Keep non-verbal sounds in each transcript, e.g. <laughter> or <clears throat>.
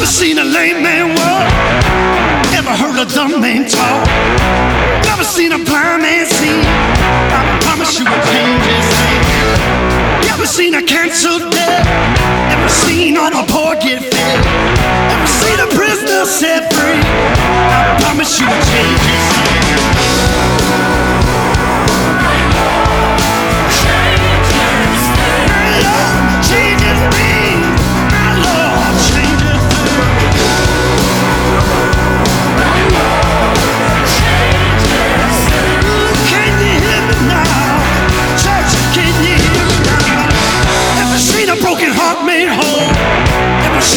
Never seen a lame man walk. Never heard a dumb man talk. Never seen a blind man see. I promise you will change his name. Never seen a canceled debt. Never seen all the poor get fed. Never seen a prisoner set free. I promise you will change name. My Lord changes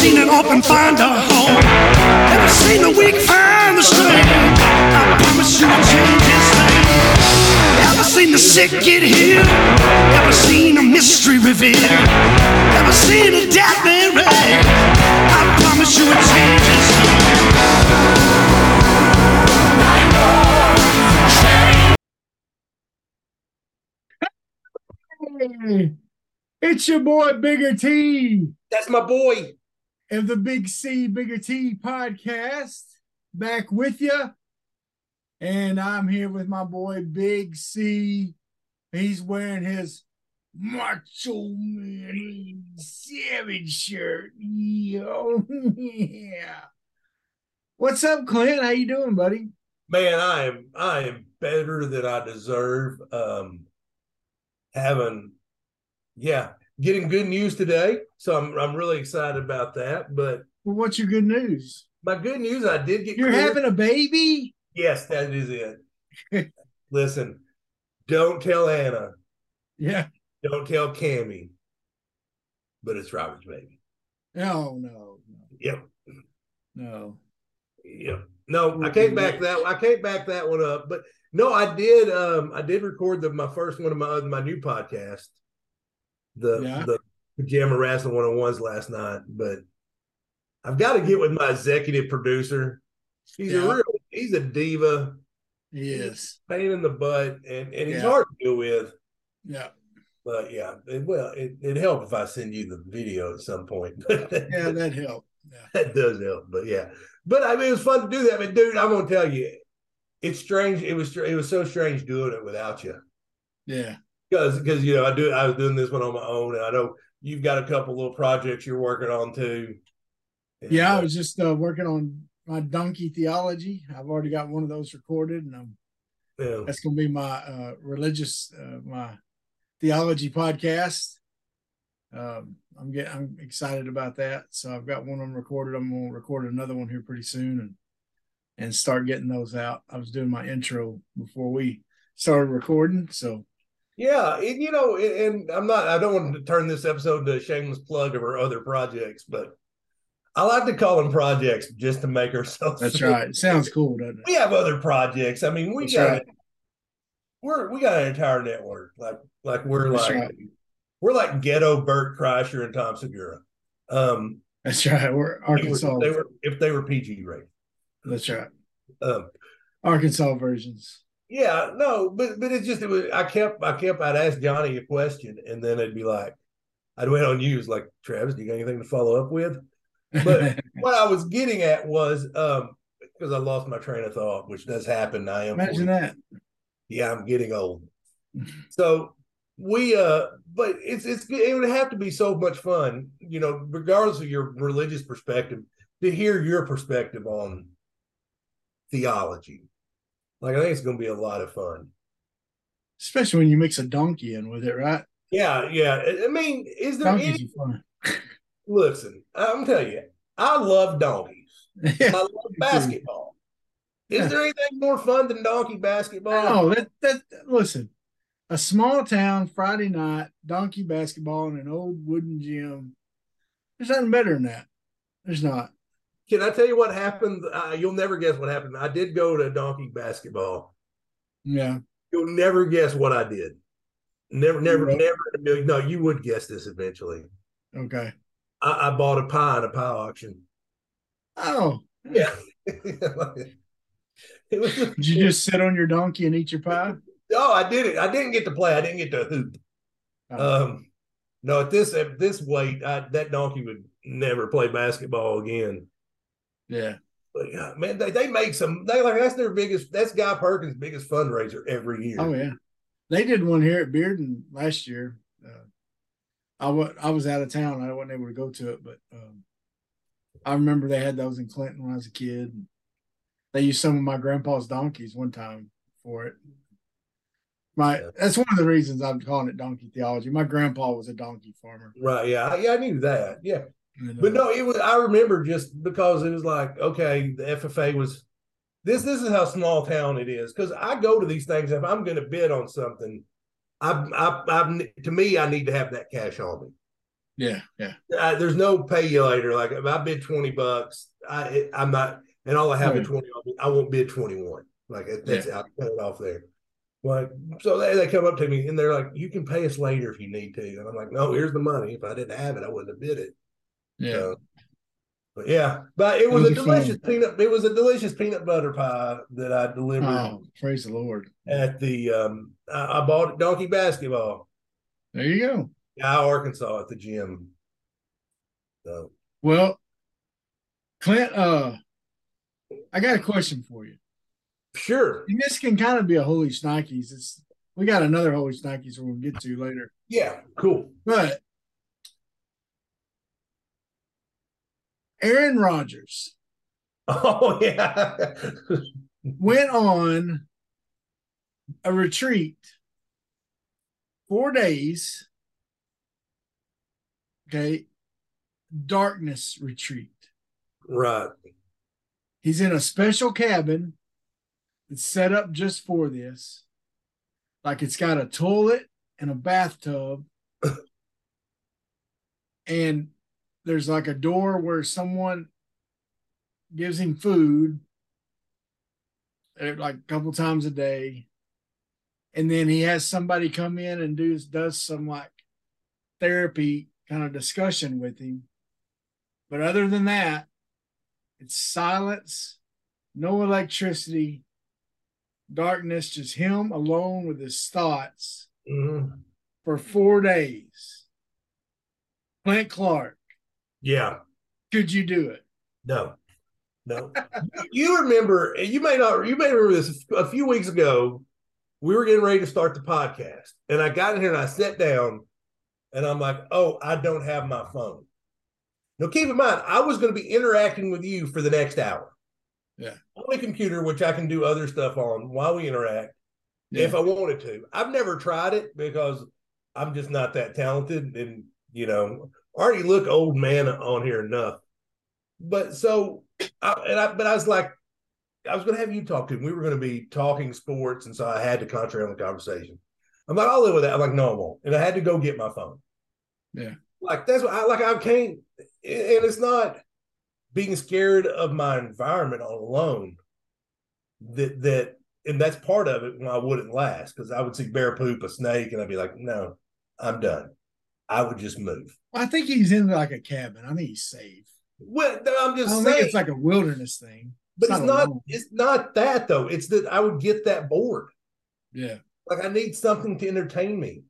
seen an orphan find a home? Ever seen the weak find the strength? I promise you will change his name. Ever seen the sick get healed? Ever seen a mystery revealed? Ever seen a dead man raised? I promise you will change his name. Hey, it's your boy Bigger T That's my boy. Of the Big C Bigger T podcast back with you. And I'm here with my boy Big C. He's wearing his Macho Man Savage shirt. <laughs> Yeah. What's up, Clint? How you doing, buddy? Man, I am I am better than I deserve. Um having yeah, getting good news today. So I'm I'm really excited about that. But Well, what's your good news? my good news, I did get You're having a baby? Yes, that is it. <laughs> Listen, don't tell Anna, Yeah. don't tell Cammy, but it's Robert's baby. No, no, Yep. no. Yep. No, I can't back that. I can't back that one up. But no, I did. Um, I did record the my first one of my my new podcast, the Yeah. the pajama wrestling one on ones last night. But I've got to get with my executive producer. He's Yeah. a real. He's a diva. Yes. Pain in the butt, and and he's Yeah. hard to deal with. Yeah. But yeah, it, well, it, it'd help if I send you the video at some point. <laughs> Yeah, that helped. Yeah. that does help. But yeah, but I mean, it was fun to do that. But dude, I'm gonna tell you, it's strange. It was it was so strange doing it without you Yeah. Because because you know I do I was doing this one on my own, and I know you've got a couple little projects you're working on too. And, Yeah, I uh, was just uh, working on my donkey theology. I've already got one of those recorded, and I'm, yeah. that's going to be my uh, religious, uh, my theology podcast. Um, I'm getting, I'm excited about that. So I've got one of them recorded. I'm going to record another one here pretty soon, and and start getting those out. I was doing my intro before we started recording, so Yeah, and, you know, and, I'm not. I don't want to turn this episode into a shameless plug of our other projects, but I like to call them projects just to make ourselves. that's feel- right. It sounds cool, doesn't it? We have other projects. I mean, we That's got right. we're we got an entire network. Like like we're That's like right. we're like ghetto Bert Kreischer and Tom Segura. Um, That's right. We're if they Arkansas. were, they were if they were PG rated. That's right. Um, Arkansas versions. Yeah, no, but but it's just it was. I kept I kept I'd ask Johnny a question, and then it'd be like, I'd wait on you. It's like Travis, do you got anything to follow up with? But <laughs> what I was getting at was um because I lost my train of thought, which does happen. I am Imagine 40. that. yeah, I'm getting old. <laughs> so we uh but it's it's it would have to be so much fun, you know, regardless of your religious perspective, to hear your perspective on theology. Like I think it's gonna be a lot of fun. Especially when you mix a donkey in with it, right? Yeah, yeah. I- mean, is there Donkeys any fun. <laughs> listen, I'm telling you, I love donkeys. <laughs> I love basketball. Is Yeah. there anything more fun than donkey basketball? No, that that listen. A small town Friday night donkey basketball in an old wooden gym. There's nothing better than that. There's not. Can I tell you what happened? Uh, you'll never guess what happened. I did go to donkey basketball. Yeah. You'll never guess what I did. Never, never, Nope. never in a million. No, you would guess this eventually. Okay. I, I bought a pie in a pie auction. Oh. Yeah. <laughs> it was Did you just sit on your donkey and eat your pie? oh, I did it. I didn't get to play. I didn't get to hoop. Oh, Um, no, at this at this weight, I, that donkey would never play basketball again. Yeah. But yeah, man, they, they make some. They like that's their biggest. That's Guy Perkins' biggest fundraiser every year. Oh yeah, they did one here at Bearden last year. Uh, I was I was out of town. I wasn't able to go to it, but um, I remember they had those in Clinton when I was a kid. They used some of my grandpa's donkeys one time for it. My Yeah. that's one of the reasons I'm calling it donkey theology. My grandpa was a donkey farmer. Right. Yeah. Yeah. I knew that. Yeah. But no, it was. I remember just because it was like, okay, the FFA was. This this is how small town it is because I go to these things if I'm going to bid on something, I, I I to me I need to have that cash on me. yeah, yeah, I, there's no pay you later. Like if I bid twenty bucks, I I'm not, and all I have Oh, is twenty. on me, I won't bid twenty one. Like that's I'll cut it off there. Like so they, they come up to me and they're like, "You can pay us later if you need to," and I'm like, "No, here's the money. If I didn't have it, I wouldn't have bid it." Yeah. So, but yeah, but it was a delicious peanut. It was a delicious peanut butter pie that I delivered Oh, praise the Lord! at the. um I, I bought at Donkey Basketball, There you go. Guy, Arkansas, at the gym. So Well, Clint, uh, I got a question for you. sure, And this can kind of be a holy shnikes. It's we got another holy shnikes we'll get to later. yeah, cool. But Aaron Rodgers <laughs> Oh yeah, went on a retreat four days. Okay, darkness retreat. right. He's in a special cabin that's set up just for this. Like it's got a toilet and a bathtub. <laughs> and there's like a door where someone gives him food eh, like a couple times a day. And then he has somebody come in and do does some like therapy kind of discussion with him. But other than that, it's silence, no electricity, darkness, just him alone with his thoughts Mhm. for four days. Clint Clark, Yeah, could you do it? no, no. you remember? You may not. You may remember this. A few weeks ago, we were getting ready to start the podcast, and I got in here and I sat down, and I'm like, "Oh, I don't have my phone." Now, keep in mind, I was going to be interacting with you for the next hour. Yeah. On a computer, which I can do other stuff on while we interact Yeah. if I wanted to. I've never tried it because I'm just not that talented, and you know, already look old man on here enough. But so, I, and I, but I was like, I was going to have you talk to him. We were going to be talking sports, and so I had to concentrate on the conversation. I'm like, I'll live with that. I'm like, no, I won't. And I had to go get my phone. Yeah. Like that's what I like. I can't, and it's not being scared of my environment alone. That that and that's part of it when I wouldn't last because I would see bear poop, a snake, and I'd be like, no, I'm done. I would just move. I think he's in like a cabin. I think he's safe. Well, I'm I just don't saying, think it's like a wilderness thing. but it's not. alone. It's not that though. It's that I would get that bored. Yeah. Like I need something to entertain me.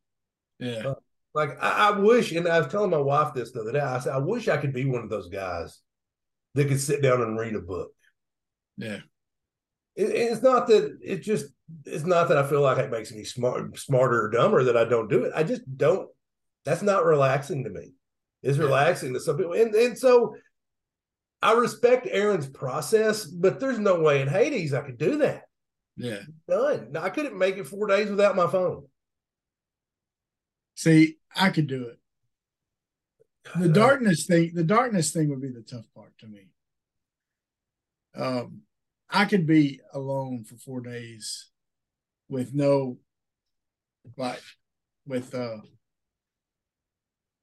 Yeah. Uh, like I, I wish, and I was telling my wife this the other day. I said, I wish I could be one of those guys that could sit down and read a book. Yeah. It, it's not that it just. It's not that I feel like it makes me smart, smarter or dumber that I don't do it. I just don't. That's not relaxing to me. It's relaxing to some people, and and so I respect Aaron's process, but there's no way in Hades I could do that. Yeah. Done. No, I couldn't make it four days without my phone. See, I could do it. The darkness thing, the darkness thing would be the tough part to me. Um, I could be alone for four days with no like with uh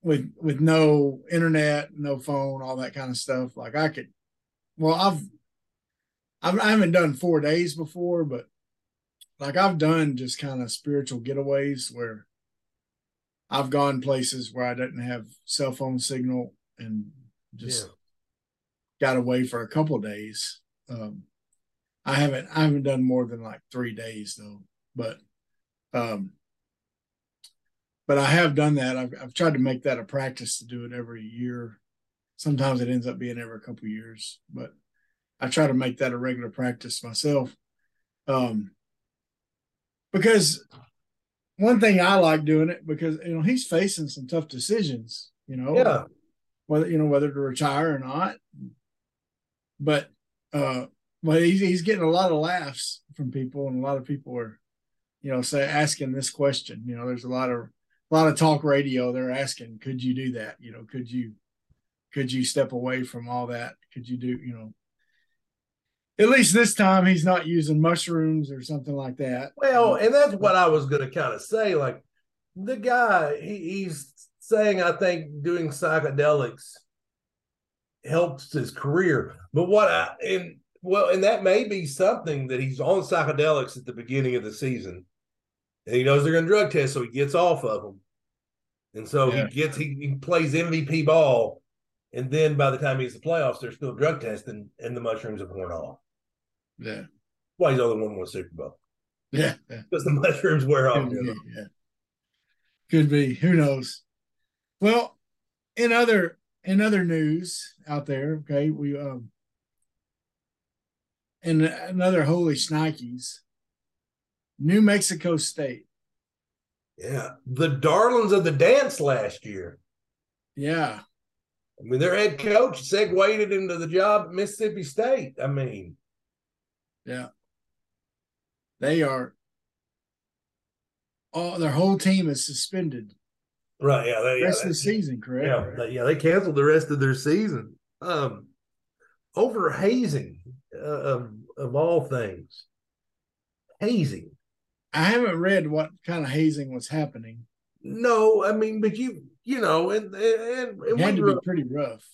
with with no internet, no phone, all that kind of stuff. Like I could well, I've I've I haven't done four days before, but like I've done just kind of spiritual getaways where I've gone places where I didn't have cell phone signal and just got away for a couple of days. Um, I haven't I haven't done more than like three days though, but um, but I have done that. I've I've tried to make that a practice to do it every year. Sometimes it ends up being every couple of years, but I try to make that a regular practice myself. Um, because one thing I like doing it because you know he's facing some tough decisions. You know, Yeah. whether you know whether to retire or not. But uh, but he's he's getting a lot of laughs from people, and a lot of people are, you know, say asking this question. You know, there's a lot of a lot of talk radio. They're asking, could you do that? You know, could you could you step away from all that? Could you do you know? At least this time he's not using mushrooms or something like that. Well, and that's what I was going to kind of say. Like the guy, he, he's saying, I think doing psychedelics helps his career. But what I and well, and that may be something that he's on psychedelics at the beginning of the season, and he knows they're going to drug test, so he gets off of them, and so Yeah. he gets he, he plays MVP ball, and then by the time he's the playoffs, they're still drug testing, and the mushrooms have worn off. Yeah, Why he's only won one Super Bowl yeah, yeah. because the <laughs> mushrooms wear off. Could be, yeah. Could be. Who knows? Well, in other in other news out there, okay, we um and another holy shnikes, New Mexico State. Yeah, the darlings of the dance last year. Yeah, I mean, their head coach segued into the job at Mississippi State. I mean, yeah. They are all their whole team is suspended right? Yeah, they, rest yeah, of the season, correct? yeah, they, yeah, they canceled the rest of their season um, over hazing uh, of of all things. Hazing. I haven't read what kind of hazing was happening. No, I mean, but you you know, and and, and had to be up, pretty rough.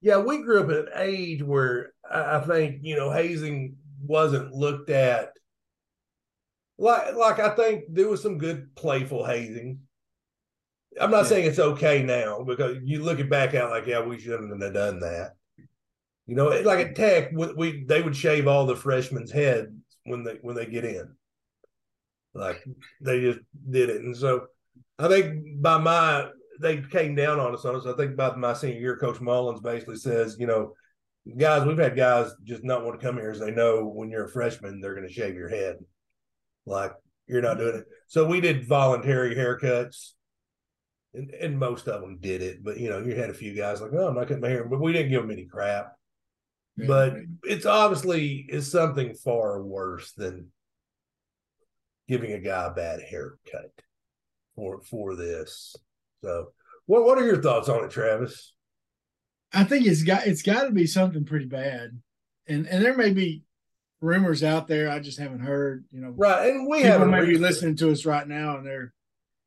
yeah, we grew up at an age where I, I think you know hazing wasn't looked at like like I think there was some good playful hazing. I'm not Yeah. saying it's okay now because you look it back out like yeah we shouldn't have done that. You know, like at Tech, we, we they would shave all the freshmen's heads when they when they get in, like they just did it, and so I think by my they came down on us on us. I think by my senior year, Coach Mullins basically says, you know, guys, we've had guys just not want to come here as they know when you're a freshman they're going to shave your head, like you're not doing it. So we did voluntary haircuts. And, and most of them did it, but you know, you had a few guys like, "No, I'm not cutting my hair," but we didn't give them any crap but it's obviously is something far worse than giving a guy a bad haircut for for this. So, what what are your thoughts on it, Travis? I think it's got it's got to be something pretty bad, and and there may be rumors out there I just haven't heard. You know, Right, and we people haven't may be reached- listening to us right now and they're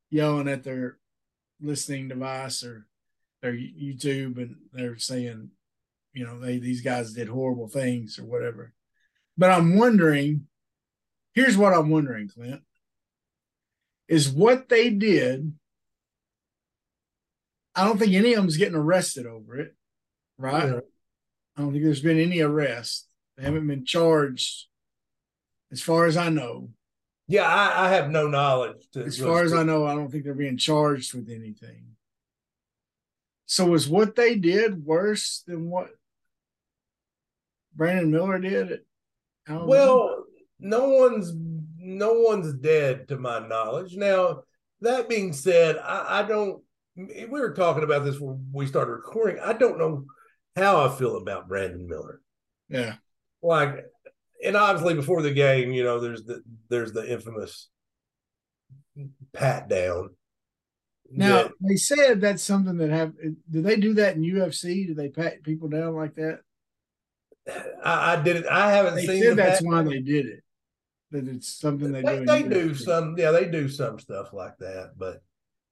yelling at their listening device or their YouTube and they're saying, you know, they these guys did horrible things or whatever. But I'm wondering. Here's what I'm wondering, Clint. Is what they did. I don't think any of them's getting arrested over it, right? Yeah. I don't think there's been any arrest. They haven't been charged, as far as I know. Yeah, I, I have no knowledge. To As far as I know, I don't think they're being charged with anything. So was what they did worse than what Brandon Miller did? At Alabama? No one's no one's dead to my knowledge. Now, that being said, I, I don't. We were talking about this when we started recording. I don't know how I feel about Brandon Miller. yeah, like and obviously before the game you know there's the there's the infamous pat down now that- they said that's something that have. Do they do that in UFC? Do they pat people down like that? I, I did it i haven't They seen said that's why down. they did it. That it's something they, they, do. they do some yeah they do some stuff like that but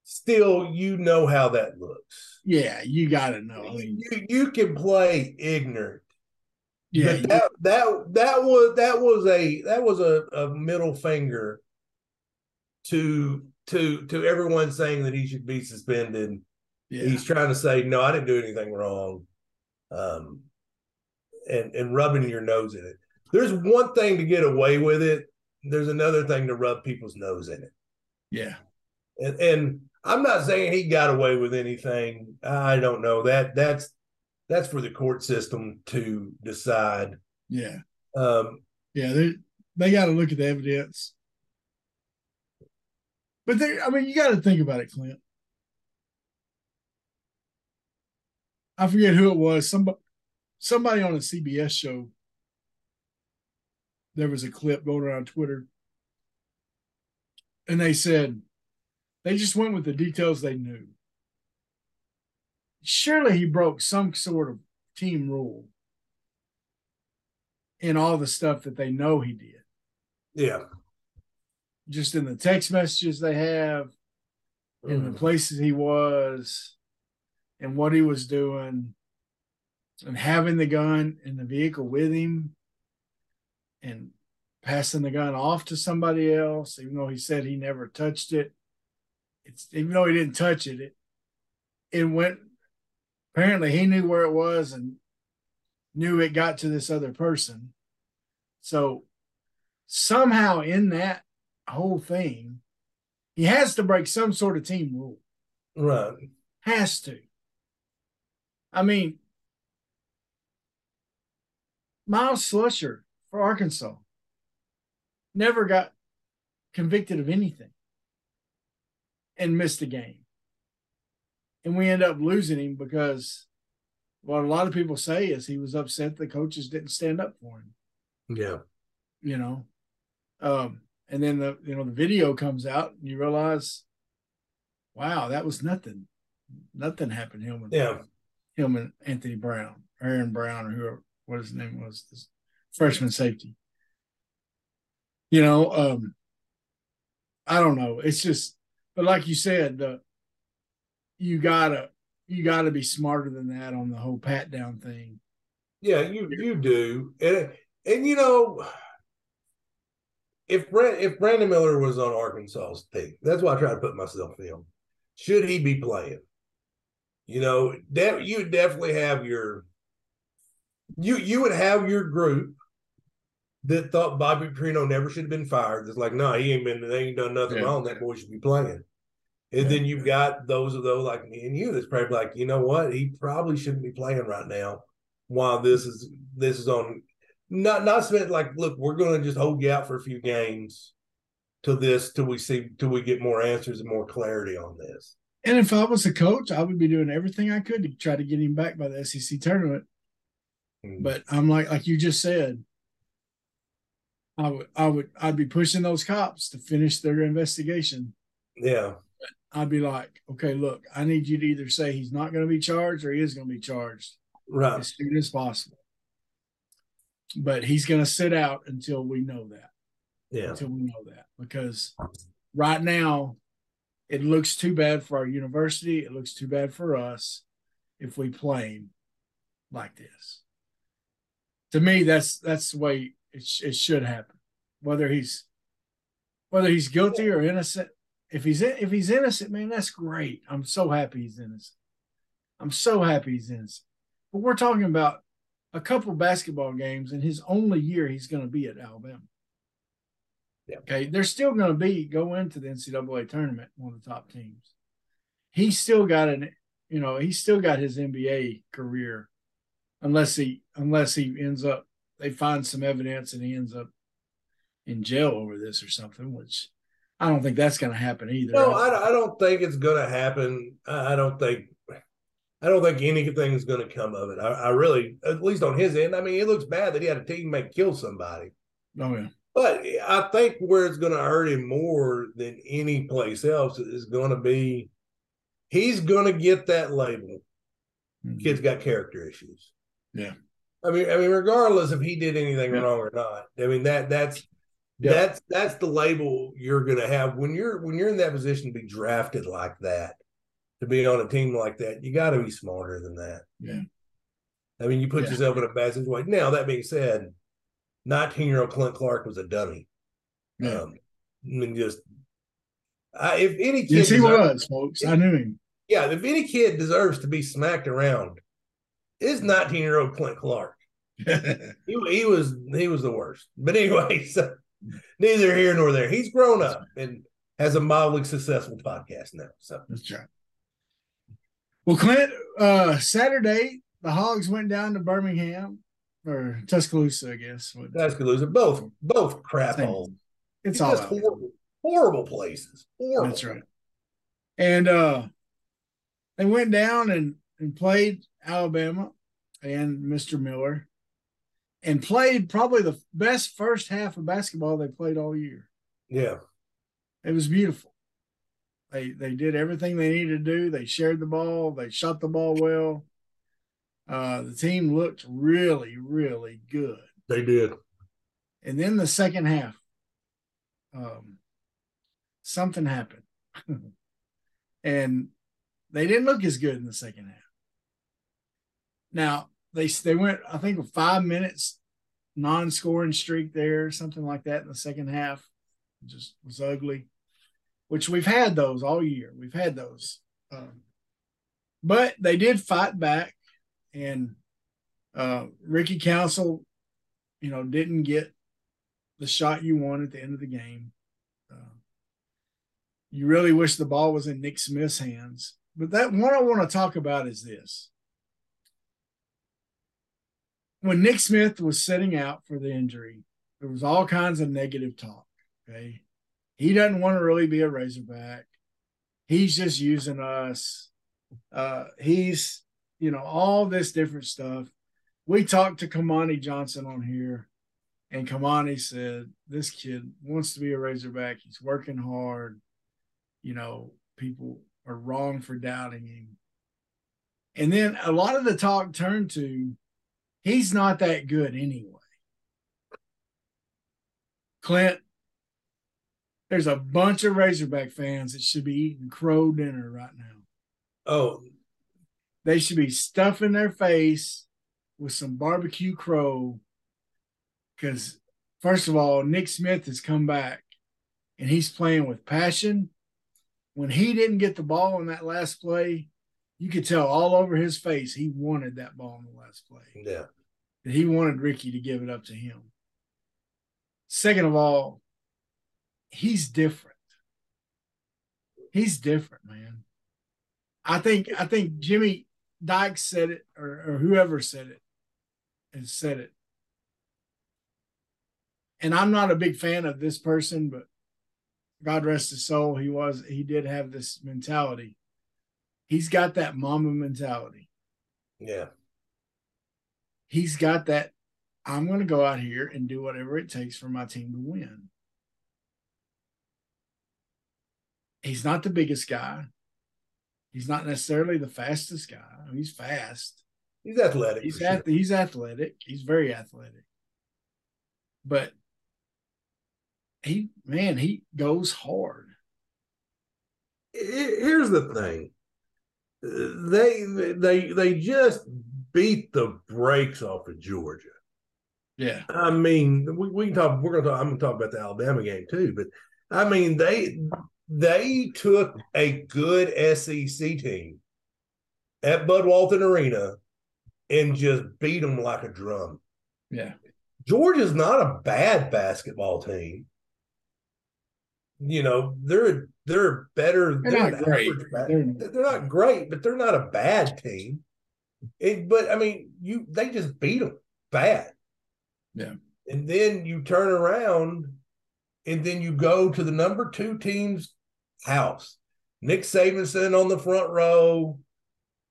still you know how that looks. Yeah, you got to know. I mean, you, you can play ignorant. Yeah, that that that was that was a that was a, a middle finger to to to everyone saying that he should be suspended. Yeah, he's trying to say no i didn't do anything wrong um and and rubbing your nose in it there's one thing to get away with it there's another thing to rub people's nose in it yeah. and and i'm not saying he got away with anything i don't know that that's that's for the court system to decide Yeah. Um, Yeah, they they got to look at the evidence. But they, I mean, you got to think about it, Clint. I forget who it was. Somebody, somebody on a CBS show. There was a clip going around Twitter, and they said they just went with the details they knew. Surely he broke some sort of team rule in all the stuff that they know he did yeah. just in the text messages they have, in the Mm. places he was, and what he was doing, and having the gun in the vehicle with him, and passing the gun off to somebody else, even though he said he never touched it. It's even though he didn't touch it, it it went. Apparently, he knew where it was and knew it got to this other person. So somehow in that whole thing, he has to break some sort of team rule. Right. Has to. I mean, Miles Slusher for Arkansas never got convicted of anything and missed a game. And we end up losing him because what a lot of people say is he was upset the coaches didn't stand up for him Yeah. you know um and then the you know the video comes out and you realize wow that was nothing nothing happened to him and Yeah. him and anthony brown aaron brown or whoever what his name was this freshman safety you know um i don't know it's just but like you said the you gotta you gotta be smarter than that on the whole pat down thing Yeah, you you do, and and you know, if Brand, if Brandon Miller was on Arkansas's team, that's why I try to put myself in. Should he be playing? You know, de- you definitely have your you you would have your group that thought Bobby Petrino never should have been fired. It's like, no, he ain't been, they ain't done nothing Yeah. wrong. That boy should be playing. And Yeah. then you've got those of those like me and you that's probably like, you know what, he probably shouldn't be playing right now while this is this is on not not spent like, look, we're gonna just hold you out for a few games to this till we see till we get more answers and more clarity on this. And if I was a coach, I would be doing everything I could to try to get him back by the SEC tournament. Mm. But I'm like, like you just said, I would, I would, I'd be pushing those cops to finish their investigation. Yeah. I'd be like, okay, look, I need you to either say he's not going to be charged or he is going to be charged Right. as soon as possible. But he's going to sit out until we know that. Yeah. until we know that because right now it looks too bad for our university it looks too bad for us if we play him like this to me that's that's the way it, sh- it should happen. Whether he's whether he's guilty or innocent if he's in, if he's innocent man that's great. I'm so happy he's innocent. I'm so happy he's innocent. But we're talking about a couple basketball games in his only year he's going to be at alabama. Yeah. Okay, they're still going to be go into the NCAA tournament, one of the top teams. He's still got an, you know, he's still got his NBA career, unless he unless he ends up they find some evidence and he ends up in jail over this or something, which I don't think that's going to happen either. No, I, I don't think it's going to happen. I don't think. I don't think anything is going to come of it. I, I really, at least on his end. I mean, it looks bad that he had a teammate kill somebody, oh yeah, but I think where it's going to hurt him more than any place else is going to be he's going to get that label. Mhm. Kid's got character issues. Yeah. I mean, I mean, regardless if he did anything Yeah. wrong or not. I mean that that's Yeah. that's that's the label you're going to have when you're when you're in that position to be drafted like that, to be on a team like that. You got to be smarter than that. Yeah. I mean, you put Yeah. yourself in a bad situation. Now that being said, 19 year old Clint Clark was a dummy. Yeah. Um, I mean, just I, if any kid, yes, he was, folks. I knew him. yeah, if any kid deserves to be smacked around, is 19 year old Clint Clark. He, he was he was the worst. But anyway, <laughs> so neither here nor there. He's grown up and has a mildly successful podcast now. So That's right. Well, Clint, uh, Saturday, the Hogs went down to Birmingham or Tuscaloosa, I guess. Tuscaloosa, both both crap holes. It's It's all just horrible, horrible places. Horrible. That's right. And uh they went down and, and played Alabama and Mr. Miller and played probably the best first half of basketball they played all year. Yeah, It was beautiful. They they did everything they needed to do. They shared the ball, they shot the ball well. Uh the team looked really, really good. they did. And then the second half, um, something happened, <laughs> and they didn't look as good in the second half. Now they they went, I think, five minutes non-scoring streak there, something like that in the second half. It just was ugly, which we've had those all year. We've had those, um, but they did fight back, and uh, Ricky Council, you know, didn't get the shot you won at the end of the game. Uh, you really wish the ball was in Nick Smith's hands. But that one I want to talk about is this. When Nick Smith was sitting out for the injury, there was all kinds of negative talk. Okay. He doesn't want to really be a Razorback. He's just using us. Uh, he's, you know, all this different stuff. We talked to Kamani Johnson on here. And Kamani said, This kid wants to be a Razorback. He's working hard. You know, people are wrong for doubting him. And then a lot of the talk turned to he's not that good anyway. Clint, there's a bunch of Razorback fans that should be eating crow dinner right now. Oh, They should be stuffing their face with some barbecue crow because first of all, Nick Smith has come back and he's playing with passion. When he didn't get the ball in that last play, you could tell all over his face he wanted that ball in the last play. yeah. That he wanted Ricky to give it up to him. Second of all, he's different. He's different, man. I think I think Jimmy Dyke said it, or, or whoever said it, and said it and I'm not a big fan of this person, but God rest his soul, he was he did have this mentality. He's got that Mamba mentality. Yeah. He's got that I'm going to go out here and do whatever it takes for my team to win. He's not the biggest guy. He's not necessarily the fastest guy. I mean, he's fast. He's athletic. He's sure. ath- he's athletic. He's very athletic. But he man, he goes hard. Here's the thing. They they they just beat the brakes off of Georgia. Yeah. I mean, we, we can talk. We're gonna talk. I'm gonna talk about the Alabama game too. But I mean, they they took a good SEC team at Bud Walton Arena and just beat them like a drum. Yeah. Georgia's not a bad basketball team. You know, they're they're better. They're they're not great. ba- They're- They're, not great, but they're not a bad team. It, but I mean, you they just beat them bad. Yeah. And then you turn around, and then you go to the number two team's house. Nick Saban sitting on the front row.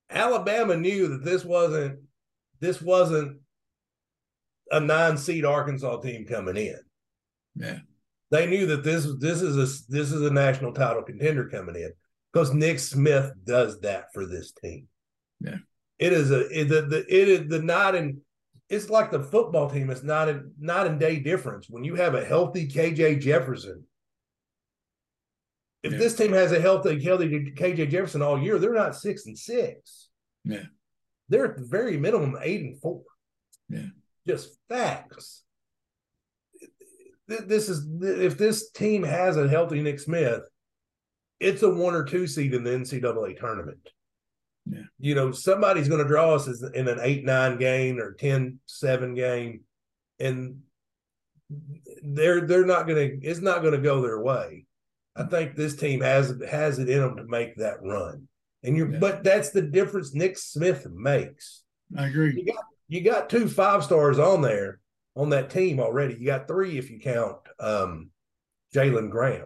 Alabama knew that this wasn't this wasn't a nine seed Arkansas team coming in. Yeah. They knew that this this is a this is a national title contender coming in because Nick Smith does that for this team. Yeah. It is a it, the, the it is the night and it's like the football team. It's not a night and day difference when you have a healthy KJ Jefferson. If Yeah. this team has a healthy healthy KJ Jefferson all year, they're not six and six. Yeah. They're at the very minimum eight and four. Yeah. Just facts. This is if this team has a healthy Nick Smith, it's a one or two seed in the NCAA tournament. Yeah. You know, somebody's going to draw us in an 8 9 game or 10 7 game, and they're they're not going to it's not going to go their way. I think this team has has it in them to make that run. And you're Yeah. but that's the difference Nick Smith makes. I agree. you got two five stars on there on that team already. You got three if you count um, Jalen Graham.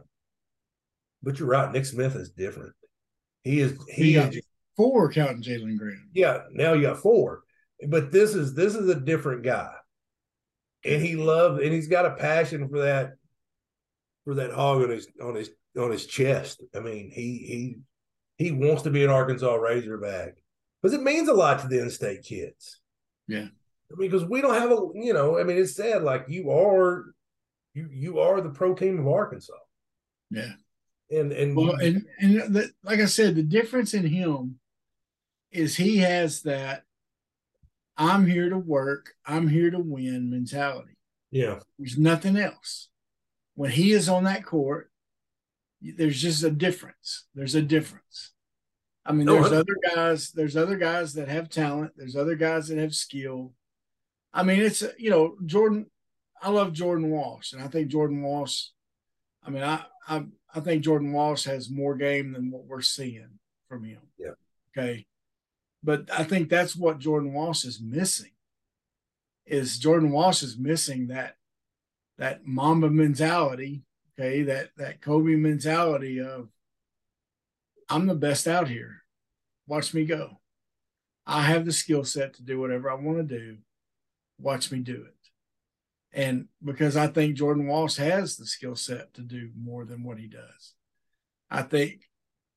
But you're right, Nick Smith is different. He is he You is got four counting Jalen Graham. yeah, now you got four. But this is this is a different guy. And he loves and he's got a passion for that for that hog on his on his on his chest. I mean, he he he wants to be an Arkansas Razorback. Because it means a lot to the in-state kids. Yeah. I mean, because we don't have a you know, I mean, it's sad, like you are you you are the pro team of Arkansas. Yeah. And and Well, and and the, like I said, the difference in him is he has that I'm here to work, I'm here to win mentality. yeah, There's nothing else. When he is on that court, there's just a difference. There's a difference. I mean, No, there's other guys, there's other guys that have talent, there's other guys that have skill. I mean, it's you know, Jordan, I love Jordan Walsh, and I think Jordan Walsh, I mean, I I I think Jordan Walsh has more game than what we're seeing from him. Yeah. Okay. But I think that's what Jordan Walsh is missing. Is Jordan Walsh is missing that that Mamba mentality, okay, that that Kobe mentality of I'm the best out here. Watch me go. I have the skill set to do whatever I want to do. Watch me do it. And because I think Jordan Walsh has the skill set to do more than what he does. I think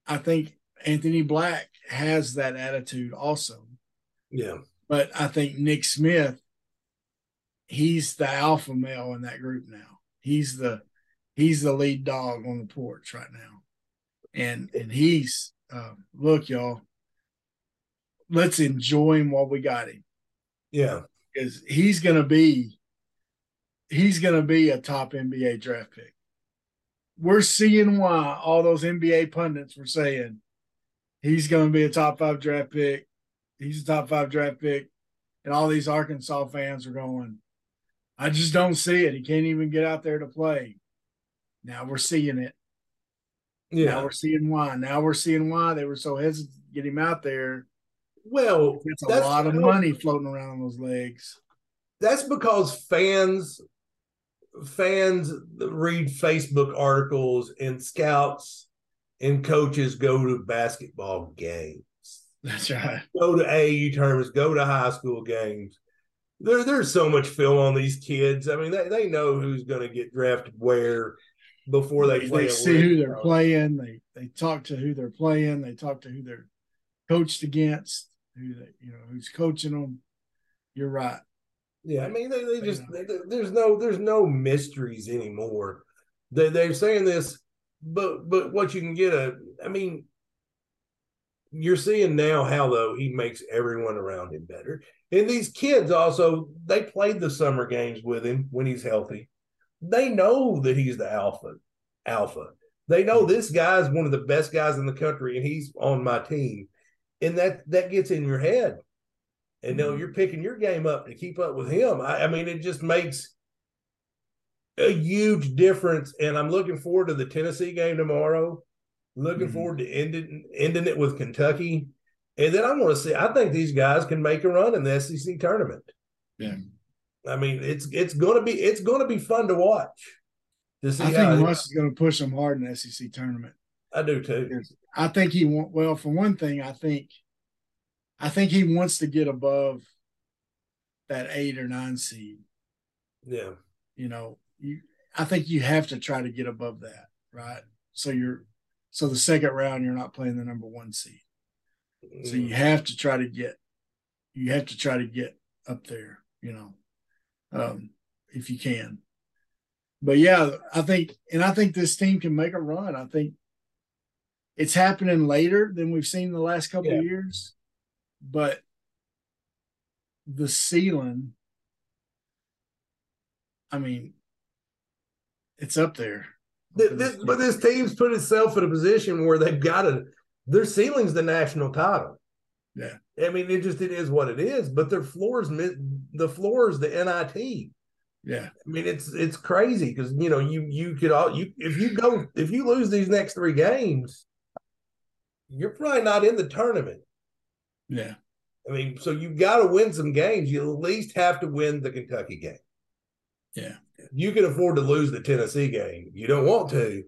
I think Anthony Black has that attitude also. yeah, But I think Nick Smith, he's the alpha male in that group now. He's the he's the lead dog on the porch right now. And and he's uh, look, y'all, let's enjoy him while we got him yeah. because he's gonna be he's gonna be a top NBA draft pick. We're seeing why all those NBA pundits were saying he's gonna be a top five draft pick. He's a top five draft pick, and all these Arkansas fans are going. I just don't see it. He can't even get out there to play. Now we're seeing it. Yeah. Now we're seeing why. Now we're seeing why they were so hesitant to get him out there. Well, It's a that's- lot of money floating around on those legs. that's because fans fans read Facebook articles and scouts and coaches go to basketball games, That's right. go to AAU tournaments, go to high school games. There, there's so much film on these kids. I mean, they, they know who's going to get drafted where before they they, play. they see who they're playing. They they talk to who they're playing. They talk to who they're coached against. Who they you know who's coaching them. You're right. Yeah, I mean, they, they They just they, there's no there's no mysteries anymore. They they're saying this, but but what you can get a, I mean, you're seeing now how though he makes everyone around him better, and these kids also they played the summer games with him when he's healthy. They know that he's the alpha, alpha. They know this guy's one of the best guys in the country, and he's on my team, and that that gets in your head and now mm-hmm. you're picking your game up to keep up with him. I, I mean, it just makes a huge difference. And I'm looking forward to the Tennessee game tomorrow. Looking Mhm. forward to ending ending it with Kentucky. And then I want to see. I think these guys can make a run in the SEC tournament. Yeah. I mean, it's it's gonna be it's gonna be fun to watch. To see I think Muss is going to push them hard in the SEC tournament. I do too. I think he want well for one thing. I think I think he wants to get above that eight or nine seed. Yeah, You know, you I think you have to try to get above that, right? So you're so the second round you're not playing the number one seed. So Mm. you have to try to get you have to try to get up there, you know, um, if you can. But yeah, I think and I think this team can make a run. I think it's happening later than we've seen the last couple Yeah. of years, but the ceiling, I mean, it's up there. Th- this- but this team's put itself in a position where they've got to their ceiling's the national title. Yeah. I mean, it just it is what it is. But their floors, the floors, the NIT. yeah, I mean, it's it's crazy because you know you you could all you if you go if you lose these next three games, you're probably not in the tournament. yeah. I mean, so you've got to win some games. You at least have to win the Kentucky game. Yeah. You can afford to lose the Tennessee game. You don't want to,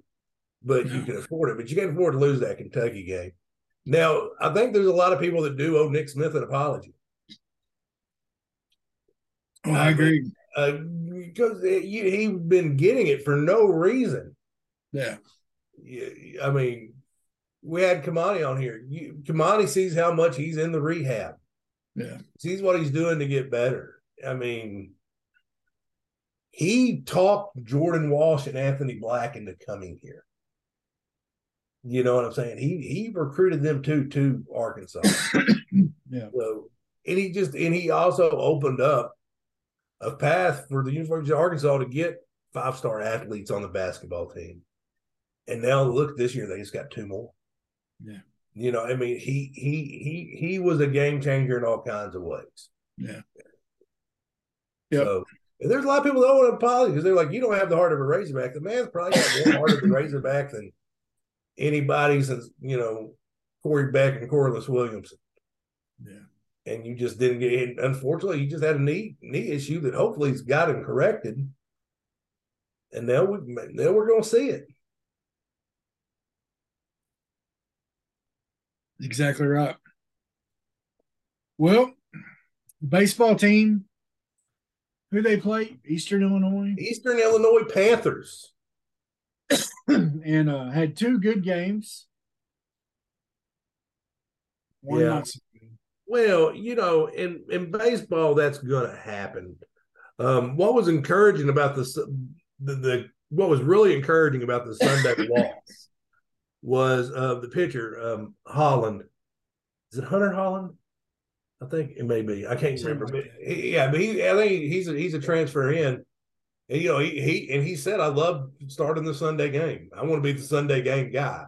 but you can afford it. But you can't afford to lose that Kentucky game. Now, I think there's a lot of people that do owe Nick Smith an apology. Oh, I agree. Uh, because he, he's been getting it for no reason. Yeah. Yeah, I mean, we had Kamani on here. You, Kamani sees how much he's in the rehab. Yeah. Sees what he's doing to get better. I mean, he talked Jordan Walsh and Anthony Black into coming here. You know what I'm saying? He he recruited them too to Arkansas. <coughs> Yeah. So and he just and he also opened up a path for the University of Arkansas to get five star athletes on the basketball team. And now look, this year they just got two more. Yeah. You know, I mean, he he he he was a game changer in all kinds of ways. Yeah. Yep. So and there's a lot of people that don't want to apologize because they're like, you don't have the heart of a Razorback. The man's probably got more heart of a Razorback than anybody since you know Corey Beck and Corliss Williamson Yeah. and you just didn't get in. Unfortunately, you just had a knee knee issue that hopefully has got him corrected. And now we now we're gonna see it. Exactly right. Well, baseball team, who they play? Eastern Illinois, Eastern Illinois Panthers. <clears throat> and uh, had two good games. One Yeah. so. Well, you know, in in baseball, that's gonna happen. Um, what was encouraging about the, the the what was really encouraging about the Sunday <laughs> loss was uh, the pitcher um, Hollan. Is it Hunter Hollan? I think it may be. I can't remember. But he, yeah, but he, I think he's a, he's a transfer in. And you know, he, he and he said, "I love starting the Sunday game. I want to be the Sunday game guy."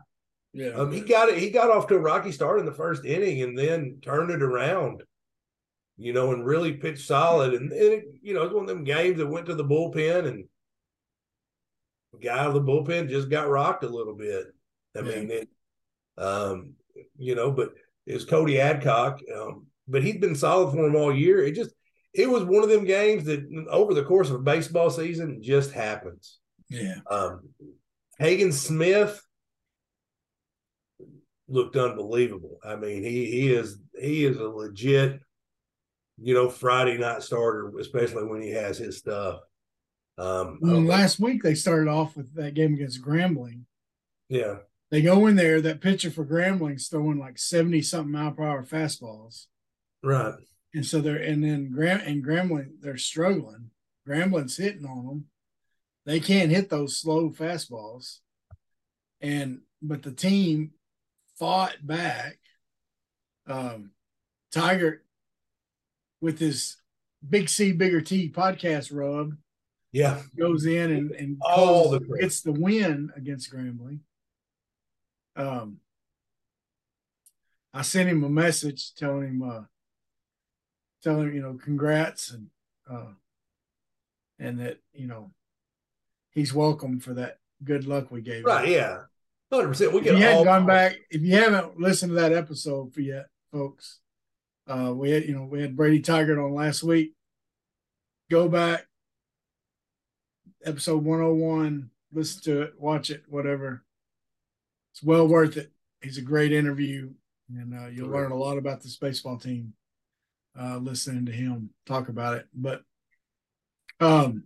Yeah. Um, he got it. He got off to a rocky start in the first inning, and then turned it around. You know, and really pitched solid. And, and it, you know, it's one of them games that went to the bullpen, and the guy of the bullpen just got rocked a little bit. I Yeah. mean, it, um, you know, but it's Cody Adcock. Um, but he'd been solid for him all year. It just, it was one of them games that over the course of a baseball season just happens. yeah. Um, Hagen Smith looked unbelievable. I mean, he he is he is a legit, you know, Friday night starter, especially when he has his stuff. Um, Well, last week they started off with that game against Grambling. yeah, They go in there, that pitcher for Grambling's throwing like 70 something mile per hour fastballs. Right, And so they're and then Gram and Grambling, they're struggling. Grambling's hitting on them. They can't hit those slow fastballs. And but the team fought back. Um Tygart with his big C bigger T podcast rub yeah, goes in and, and All the gets the win against Grambling. Um, I sent him a message telling him, uh, telling him, you know, congrats and, uh, and that, you know, he's welcome for that good luck we gave him. right, yeah, hundred percent. We get. If you hadn't gone back, if you haven't listened to that episode for yet, folks, uh, we had, you know, we had Brady Tygart on last week. Go back, episode 101, listen to it, watch it, whatever. It's well worth it. He's a great interview, and uh, you'll learn a lot about this baseball team uh, listening to him talk about it. But, um,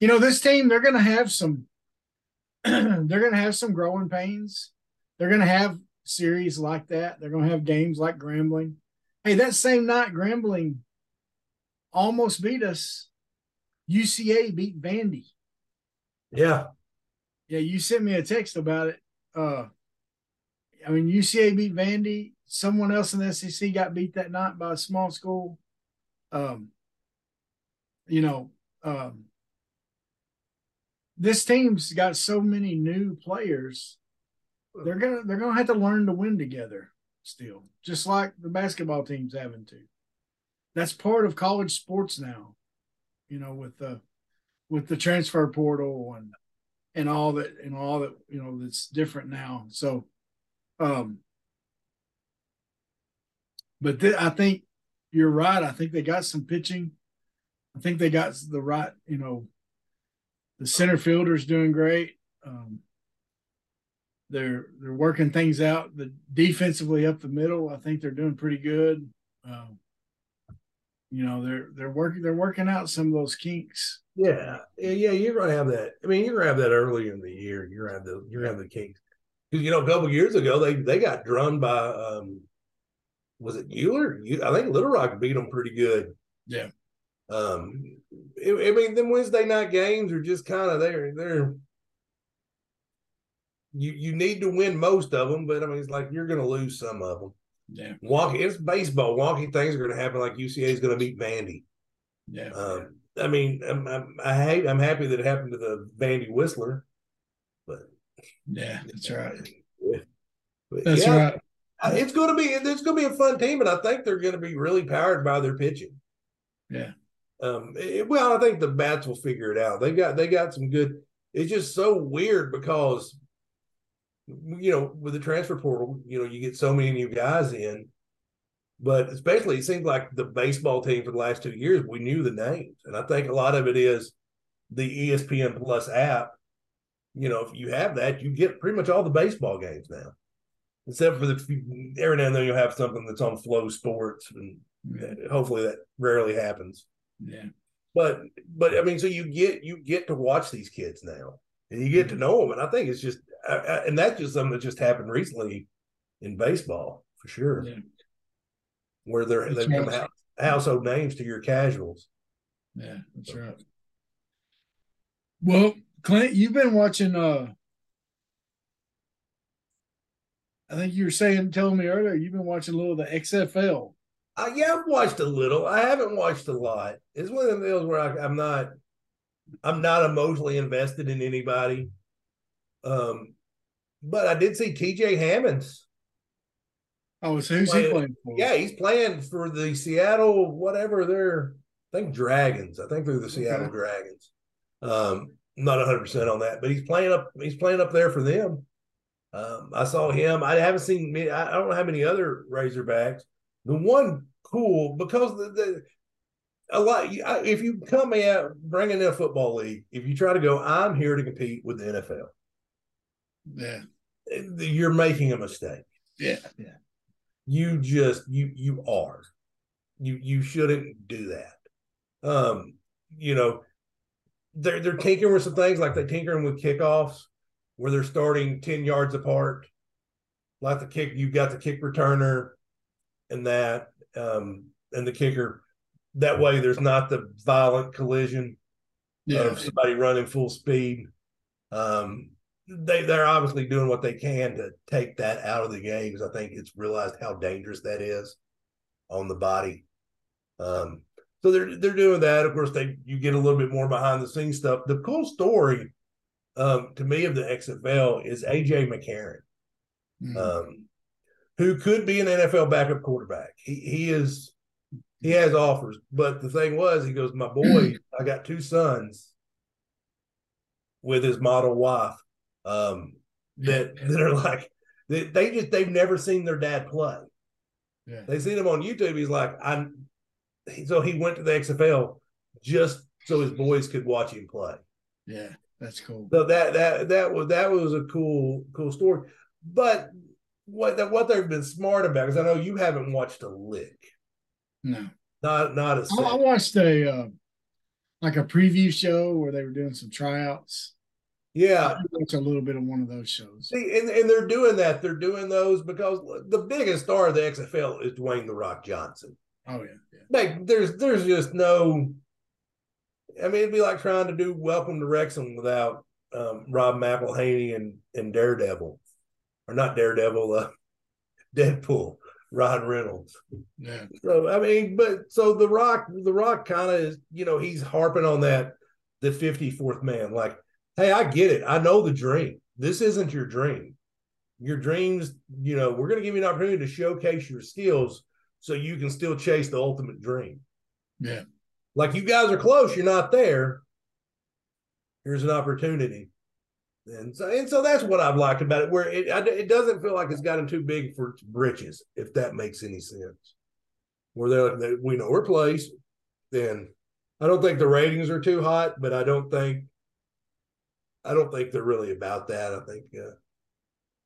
you know, this team, they're going to have some <clears throat> they're going to have some growing pains. They're going to have series like that. They're going to have games like Grambling. Hey, that same night, Grambling almost beat us. UCA beat Vandy. yeah, Yeah, you sent me a text about it. Uh, I mean, UCA beat Vandy. Someone else in the SEC got beat that night by a small school. Um, you know, um, this team's got so many new players. They're gonna they're gonna have to learn to win together still, just like the basketball team's having to. That's part of college sports now, you know, with the with the transfer portal and and all that and all that you know that's different now. So, um, but th- I think you're right. I think they got some pitching. I think they got the right, you know, the center fielder's doing great. Um, they're they're working things out. The defensively up the middle, I think they're doing pretty good. Um, you know, they're they're working they're working out some of those kinks. Yeah, yeah, you're gonna have that. I mean, you're gonna have that early in the year. You're gonna have the you're gonna have the kinks you know a couple years ago they they got drummed by um was it UALR? I think Little Rock beat them pretty good. Yeah. Um, I mean, them Wednesday night games are just kind of there. They're you you need to win most of them, but I mean, it's like you're going to lose some of them. Yeah. Wonky, it's baseball. Wonky things are going to happen. Like UCA is going to beat Vandy. Yeah. Um, I mean, I'm, I'm, I hate. I'm happy that it happened to the Vandy Whistler, but yeah, that's right. <laughs> But, that's yeah, right. It's going to be. It's going to be a fun team, and I think they're going to be really powered by their pitching. Yeah. Um, it, well, I think the bats will figure it out. They got they got some good. It's just so weird because you know, with the transfer portal, you know, you get so many new guys in, but especially it seems like the baseball team for the last two years, we knew the names. And I think a lot of it is the ESPN Plus app. You know, if you have that, you get pretty much all the baseball games now, except for the every now and then you'll have something that's on FloSports, and yeah. hopefully that rarely happens. Yeah. But but I mean, so you get you get to watch these kids now, and you get to know them, and I think it's just and that's just something that just happened recently in baseball for sure, yeah. where they're they become right. household names to your casuals. Yeah, that's right. Well, Clint, you've been watching. uh I think you were saying, telling me earlier, you've been watching a little of the XFL. Uh, yeah, I've watched a little. I haven't watched a lot. It's one of the deals where I, I'm not, I'm not emotionally invested in anybody. Um, but I did see TJ Hammonds. Oh, so who's playing, he playing for? Yeah, he's playing for the Seattle, whatever they're, I think Dragons. I think they're the Seattle okay. Dragons. Um, not 100 percent on that, but he's playing up. He's playing up there for them. Um, I saw him. I haven't seen. Me. I don't have any other Razorbacks. The one cool because the, the a lot. If you come out bringing in a football league, if you try to go, I'm here to compete with the NFL. Yeah. You're making a mistake. Yeah. Yeah. You just you you are. You you shouldn't do that. Um, you know, they're they're tinkering with some things like they're tinkering with kickoffs where they're starting 10 yards apart. Like the kick, you've got the kick returner and that, um, and the kicker. That way there's not the violent collision yeah. of somebody running full speed. Um, they they're obviously doing what they can to take that out of the game because I think it's realized how dangerous that is on the body. Um, so they're they're doing that. Of course, they you get a little bit more behind the scenes stuff. The cool story um, to me of the XFL is AJ McCarron, mm-hmm. um, who could be an NFL backup quarterback. He he is he has offers, but the thing was, he goes, my <clears throat> boy, I got two sons with his model wife um, that <laughs> that are like they, they just they've never seen their dad play. Yeah. They seen him on YouTube. He's like, I'm so he went to the XFL just so his boys could watch him play. Yeah, that's cool. So that that that was that was a cool cool story. But what that what they've been smart about because I know you haven't watched a lick. No, not not a. I, I watched a uh, like a preview show where they were doing some tryouts. Yeah, it's a little bit of one of those shows. See, and, and they're doing that. They're doing those because the biggest star of the XFL is Dwayne the Rock Johnson. Oh yeah, yeah. Like there's there's just no. I mean, it'd be like trying to do Welcome to Wrexham without um, Rob McElhenney and and Daredevil, or not Daredevil, uh, <laughs> Deadpool, Rod Reynolds. Yeah. So I mean, but so the Rock, the Rock kind of is, you know, he's harping on that the 54th man, like hey, I get it. I know the dream. This isn't your dream. Your dreams, you know, we're going to give you an opportunity to showcase your skills so you can still chase the ultimate dream. Yeah. Like you guys are close, you're not there. Here's an opportunity. And so, and so that's what I've liked about it, where it it doesn't feel like it's gotten too big for its britches, if that makes any sense. where they're they, we know we're placed, then I don't think the ratings are too hot, but I don't think I don't think they're really about that. I think uh,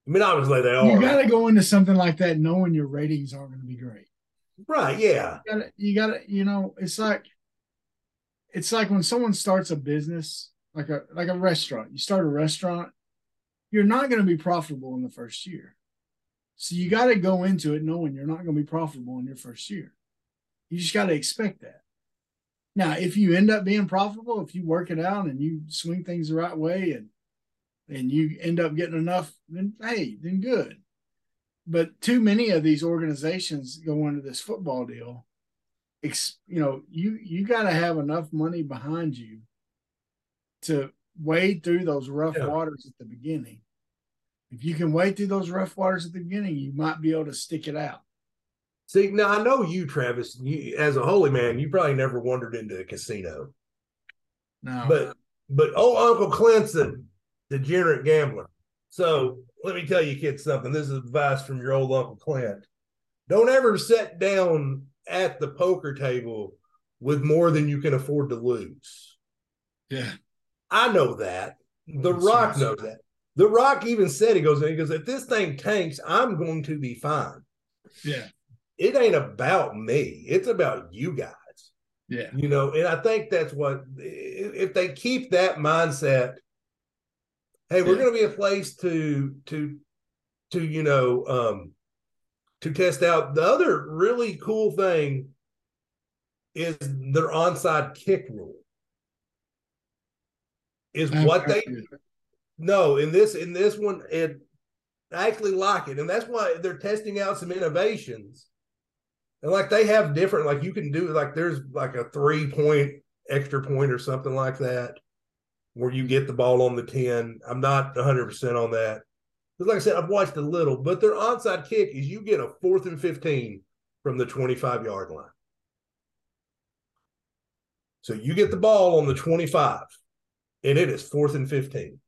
I mean obviously they are. You got to go into something like that knowing your ratings aren't going to be great. right, yeah. You gotta, you gotta, you know, it's like, it's like when someone starts a business, like a like a restaurant. You start a restaurant, you're not going to be profitable in the first year. So you got to go into it knowing you're not going to be profitable in your first year. You just got to expect that. Now, if you end up being profitable, if you work it out and you swing things the right way and and you end up getting enough, then hey, then good. But too many of these organizations go into this football deal. You know, you you got to have enough money behind you to wade through those rough Yeah. waters at the beginning. If you can wade through those rough waters at the beginning, you might be able to stick it out. See, now I know you, Travis, you, as a holy man, you probably never wandered into a casino. No, But but oh Uncle clinton degenerate gambler. So let me tell you kids something. This is advice from your old Uncle Clint. Don't ever sit down at the poker table with more than you can afford to lose. yeah, I know that. The Makes Rock sense. knows that. The Rock even said he goes, he goes, if this thing tanks, I'm going to be fine. yeah, It ain't about me. It's about you guys. yeah. you know and i think that's what if they keep that mindset hey we're Yeah. going to be a place to to to you know um to test out. The other really cool thing is their onside kick rule. Is what they no in this in this one it I actually like it. And that's why they're testing out some innovations. And like they have different like you can do like there's like a three point extra point or something like that where you get the ball on the 10 i'm not 100% on that but like i said i've watched a little but their onside kick is you get a fourth and 15 from the 25 yard line so you get the ball on the 25 and it is fourth and 15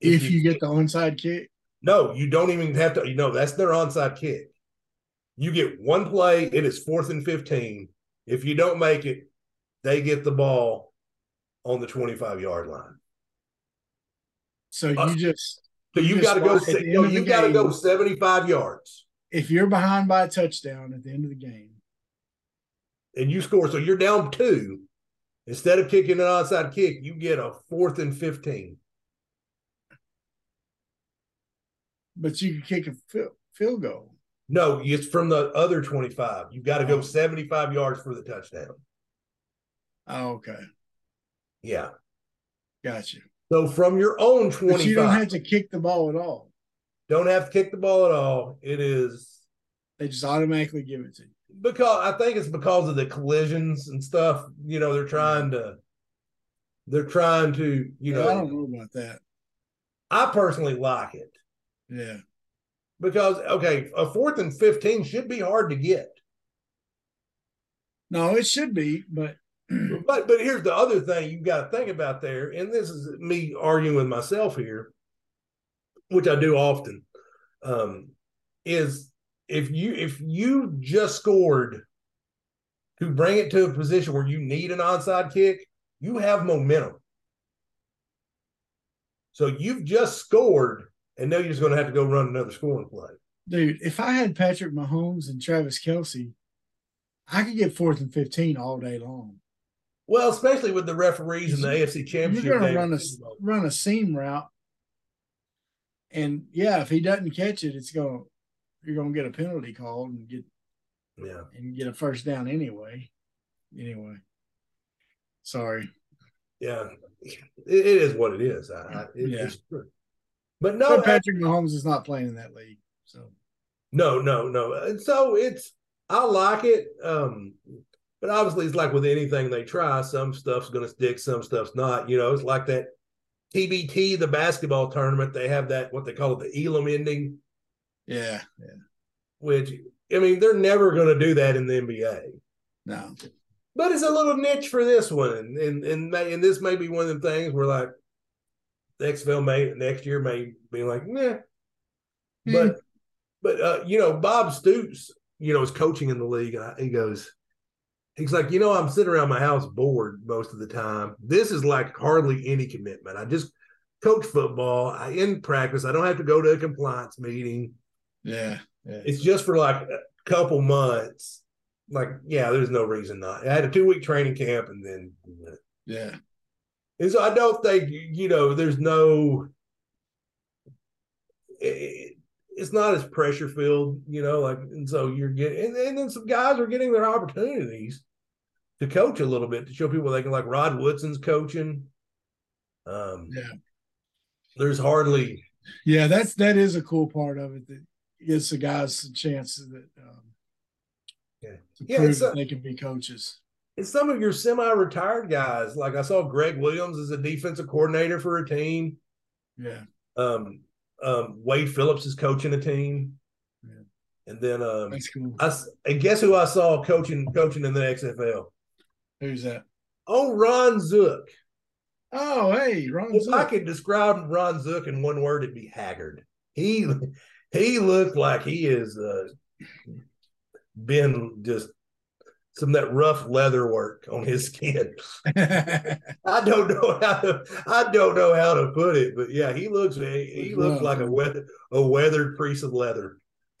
If you get the onside kick, No, you don't even have to. You know, that's their onside kick. You get one play, it is fourth and 15. If you don't make it, they get the ball on the 25 yard line. So Uh, you just So You you got to go. watch at You know, end of the you got to go 75 yards, if you're behind by a touchdown at the end of the game, and you score. So you're down two. Instead of kicking an onside kick, you get a fourth and 15. but you can kick a field, field goal. No, it's from the other 25. You've got to go Oh. 75 yards for the touchdown. Oh, okay, Yeah. gotcha. So from your own 25, But you don't have to kick the ball at all. don't have to kick the ball at all. It is They just automatically give it to you. because I think it's because of the collisions and stuff. You know, they're trying to, they're trying to, you know, I don't know about that. I personally like it Yeah, because okay, a fourth and fifteen should be hard to get. no, it should be, but But but here's the other thing you've got to think about there, and this is me arguing with myself here, which I do often, um, is if you if you just scored to bring it to a position where you need an onside kick, you have momentum. So you've just scored, and now you're just going to have to go run another scoring play. dude, if I had Patrick Mahomes and Travis Kelce, I could get fourth and fifteen all day long. Well, especially with the referees in the AFC Championship. You're gonna run a run a seam route, and yeah, if he doesn't catch it, it's gonna you're gonna get a penalty called and get yeah. and get a first down anyway. Anyway, sorry, Yeah, it, it is what it is. I, I, it, Yeah. It's true. But no, but Patrick Mahomes is not playing in that league, so no, no, no. And so it's I like it. Um, but obviously, it's like with anything they try. Some stuff's going to stick, some stuff's not. You know, it's like that TBT, the basketball tournament. They have that what they call it, the Elam ending, yeah, yeah, which I mean, they're never going to do that in the NBA. no, But it's a little niche for this one, and and and, this may be one of the things where like the XFL may next year may be like, nah. But But uh, you know, Bob Stoops, you know, is coaching in the league, and I, he goes, he's like, you know, I'm sitting around my house bored most of the time. This is like hardly any commitment. I just coach football. I in practice. I don't have to go to a compliance meeting. Yeah. yeah. It's just for like a couple months. Like, yeah, there's no reason not. I had a two week training camp, and then yeah. And so I don't think you know. There's no. It, it's not as pressure filled, you know. Like, and so you're getting, and, and then some guys are getting their opportunities to coach a little bit to show people they can. Like Rod Woodson's coaching. Um, yeah. There's hardly. Yeah, that's that is a cool part of it that gives the guys a chance that um, yeah, to yeah, prove that they can be coaches. And some of your semi-retired guys, like I saw Gregg Williams as a defensive coordinator for a team. Yeah. Um, um, Wade Phillips is coaching a team. Yeah. And then um, That's cool. I and guess who I saw coaching coaching in the XFL? Who's that? Oh, Ron Zook. Oh, hey, Ron If I could describe Ron Zook in one word, it'd be haggard. He he looked like he is uh, been just some of that rough leather work on his skin. <laughs> I don't know how to I don't know how to put it, but yeah, he looks he, he looks like a weather a weathered piece of leather. <laughs>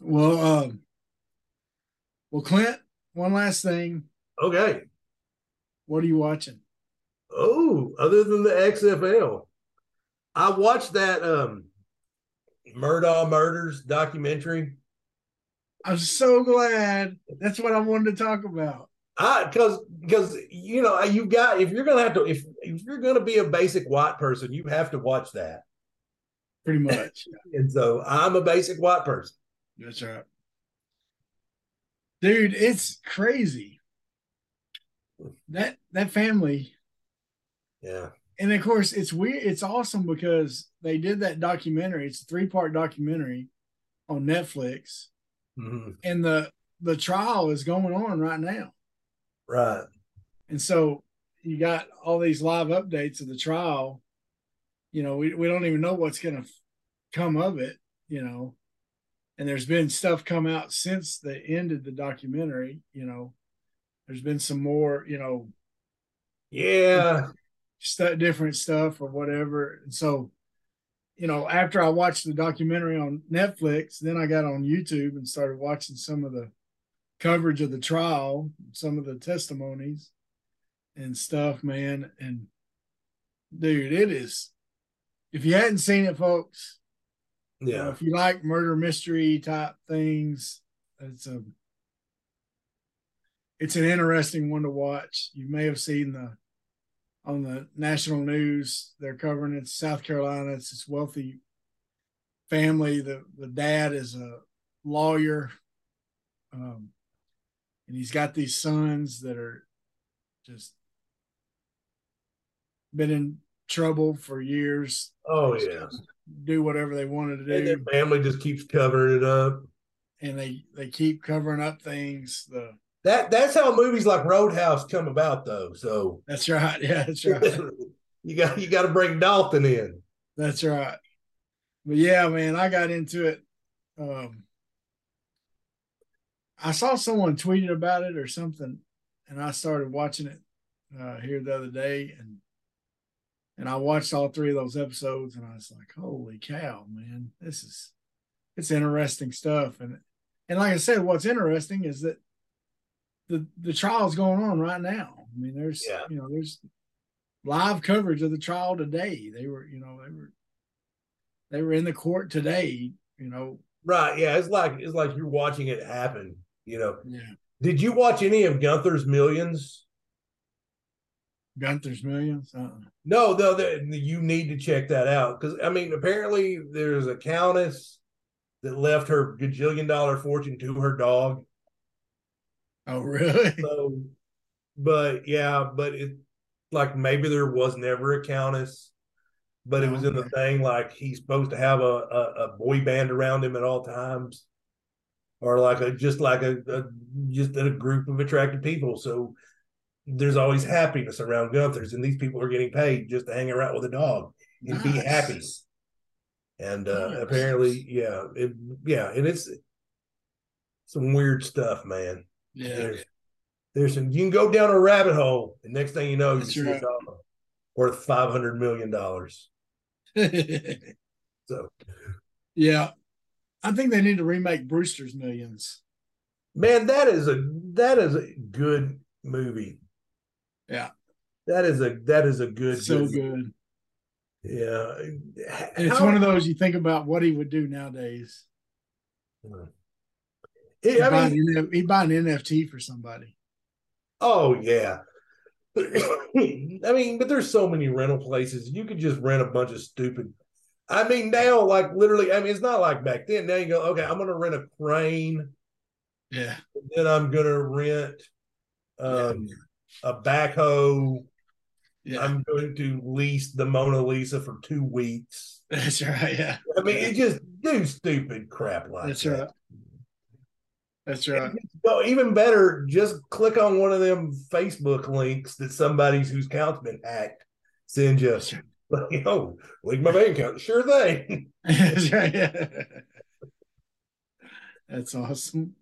well, um, well, Clint, one last thing. Okay. What are you watching? Oh, other than the XFL, I watched that um Murdaugh Murders documentary. I'm so glad. That's what I wanted to talk about. I because because you know you got if you're gonna have to if if you're gonna be a basic white person, you have to watch that. Pretty much. <laughs> And so I'm a basic white person. That's right. Dude, it's crazy. That that family, Yeah. and of course it's weird, it's awesome because they did that documentary. It's a three-part documentary on Netflix, hmm and the the trial is going on right now. Right. And so you got all these live updates of the trial. You know, we, we don't even know what's going to come of it, you know. And there's been stuff come out since the end of the documentary, you know. There's been some more, you know, Yeah. stu- different stuff or whatever. And so, you know, after I watched the documentary on Netflix, then I got on YouTube and started watching some of the coverage of the trial, some of the testimonies and stuff, man. And dude, it is. If you hadn't seen it, folks, Yeah. if you like murder mystery type things, it's a it's an interesting one to watch. You may have seen the on the national news they're covering it. South Carolina. It's this wealthy family. The the dad is a lawyer, um, and he's got these sons that are just been in trouble for years. Oh yeah. do whatever they wanted to And do their family just keeps covering it up. and they they keep covering up things. The That that's how movies like Roadhouse come about though. So that's right, <laughs> yeah, that's <laughs> right, you got you got to bring Dalton in. that's right. But yeah, man, I got into it. Um, I saw someone tweeted about it or something, and I started watching it uh, here the other day, and and I watched all three of those episodes, and I was like, "Holy cow, man! This is it's interesting stuff." And and like I said, what's interesting is that the the trial's going on right now. I mean, there's Yeah. you know there's live coverage of the trial today. They were you know they were they were in the court today. You know, Right. Yeah. It's like it's like you're watching it happen. You know. yeah. Did you watch any of Gunther's Millions? Gunther's Millions. Uh-uh. No, no, the, you need to check that out because I mean, apparently there's a countess that left her gajillion dollar fortune to her dog. Oh, really? So, but yeah, but it like maybe there was never a countess, but it was in the thing like he's supposed to have a, a, a boy band around him at all times, or like a just like a, a just a group of attractive people. So there's always happiness around Gunther's, and these people are getting paid just to hang around with a dog and be happy. and uh, apparently, yeah, it, yeah, and it's some weird stuff, man. Yeah. There's, there's some. You can go down a rabbit hole, and next thing you know, you That's see right. worth five hundred million dollars. <laughs> So, yeah. I think they need to remake Brewster's Millions. man, that is a that is a good movie. Yeah. That is a that is a good so good, good. Yeah, And it's one of those you think about what he would do nowadays. He'd, I buy, mean, an, he'd buy an NFT for somebody. oh yeah. <clears throat> I mean, but there's so many rental places. You could just rent a bunch of stupid. I mean, now, like literally, I mean, it's not like back then. Now you go, okay, I'm gonna rent a crane, Yeah. then I'm gonna rent um, a backhoe. Yeah. I'm going to lease the Mona Lisa for two weeks. <laughs> That's right. Yeah. I mean, it just do stupid crap like That's that. right. That's right. No, even better, just click on one of them Facebook links that somebody's whose account's been hacked send you. <laughs> Like, oh, leak my bank account. Sure thing. <laughs> That's right. Yeah. That's awesome.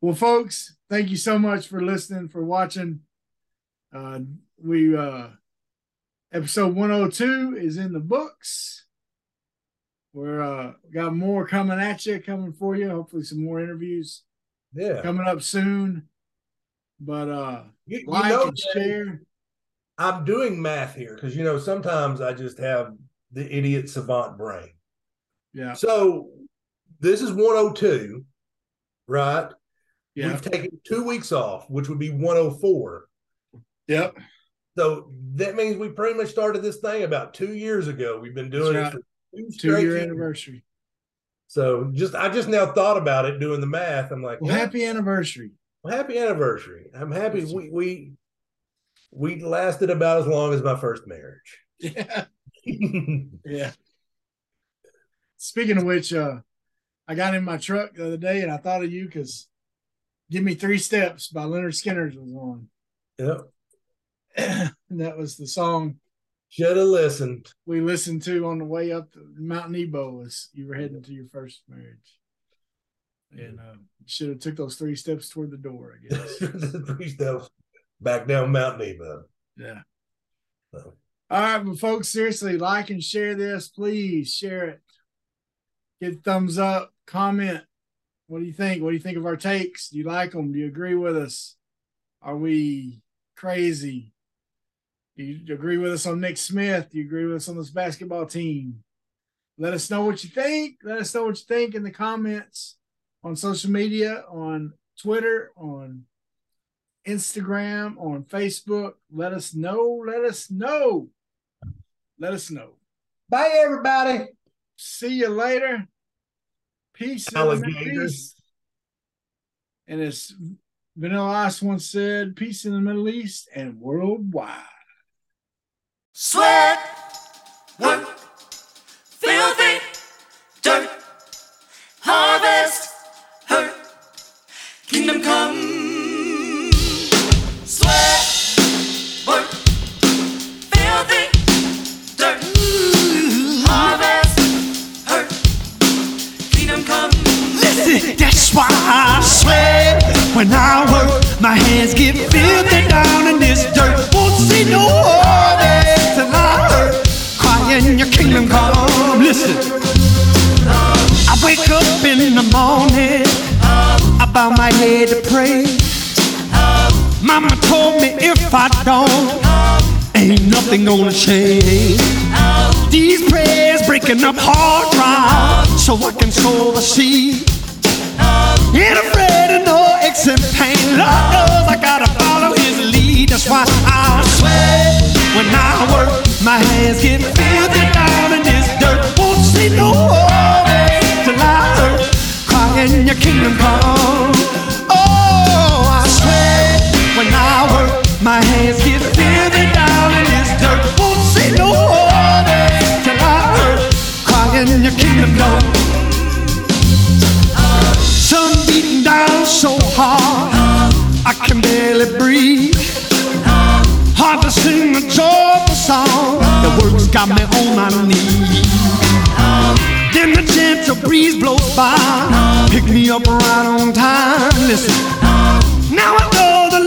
Well, folks, thank you so much for listening, for watching. Uh, we uh, episode 102 is in the books. We're uh, got more coming at you, coming for you. Hopefully, some more interviews Yeah. coming up soon. But uh, You, you like know, and share. I'm doing math here because, you know, sometimes I just have the idiot savant brain. Yeah, So this is 102, right? yeah, We've taken two weeks off, which would be 104. Yep. So that means we pretty much started this thing about two years ago. We've been doing That's it for two, two year years. anniversary. So just I just now thought about it doing the math. I'm like, Well, happy anniversary. well, happy anniversary. I'm happy we we we lasted about as long as my first marriage. Yeah, <laughs> yeah. Speaking of which, uh, I got in my truck the other day and I thought of you because "Give Me Three Steps" by Lynyrd Skynyrd's was on, yep. <coughs> and that was the song Should have listened. we listened to on the way up Mount Nebo as you were heading to your first marriage. And uh, should have took those three steps toward the door, I guess. <laughs> Three steps back down Mount Nebo. Yeah. So. All right, but folks, seriously, like and share this. Please share it. A thumbs up, comment. What do you think? What do you think of our takes? Do you like them? Do you agree with us? Are we crazy? Do you agree with us on Nick Smith? Do you agree with us on this basketball team? Let us know what you think. Let us know what you think in the comments on social media, on Twitter, on Instagram, on Facebook. Let us know. Let us know. Let us know. Bye everybody. See you later. Peace. in the Alligators. And as Vanilla Ice once said, peace in the Middle East and worldwide. Sweat, work, filthy, dirt, harvest, hurt, kingdom come. Sweat, work, filthy, dirt, harvest, hurt, kingdom come. Listen, that's why I sweat. When I work. My hands get filthy down in this dirt. Won't see no Crying your kingdom come. Listen, I wake up in the morning. I bow my head to pray. Mama told me if I don't, ain't nothing gonna change. These prayers breaking up hard ground so I can sow the seed. Ain't afraid of no and pain. Lord knows I gotta follow his lead. That's why I sweat when I work. My hands get filthy down in this dirt. Won't see no harvest till I hurt. Crying your kingdom come. Oh, I sweat when I work. My hands get filthy down in this dirt. Won't see no harvest till I hurt. Crying your kingdom come. Sun beating down so hard, I can barely breathe song The words got me on my knees. Then the gentle breeze blows by, pick me up right on time. Listen, now I know the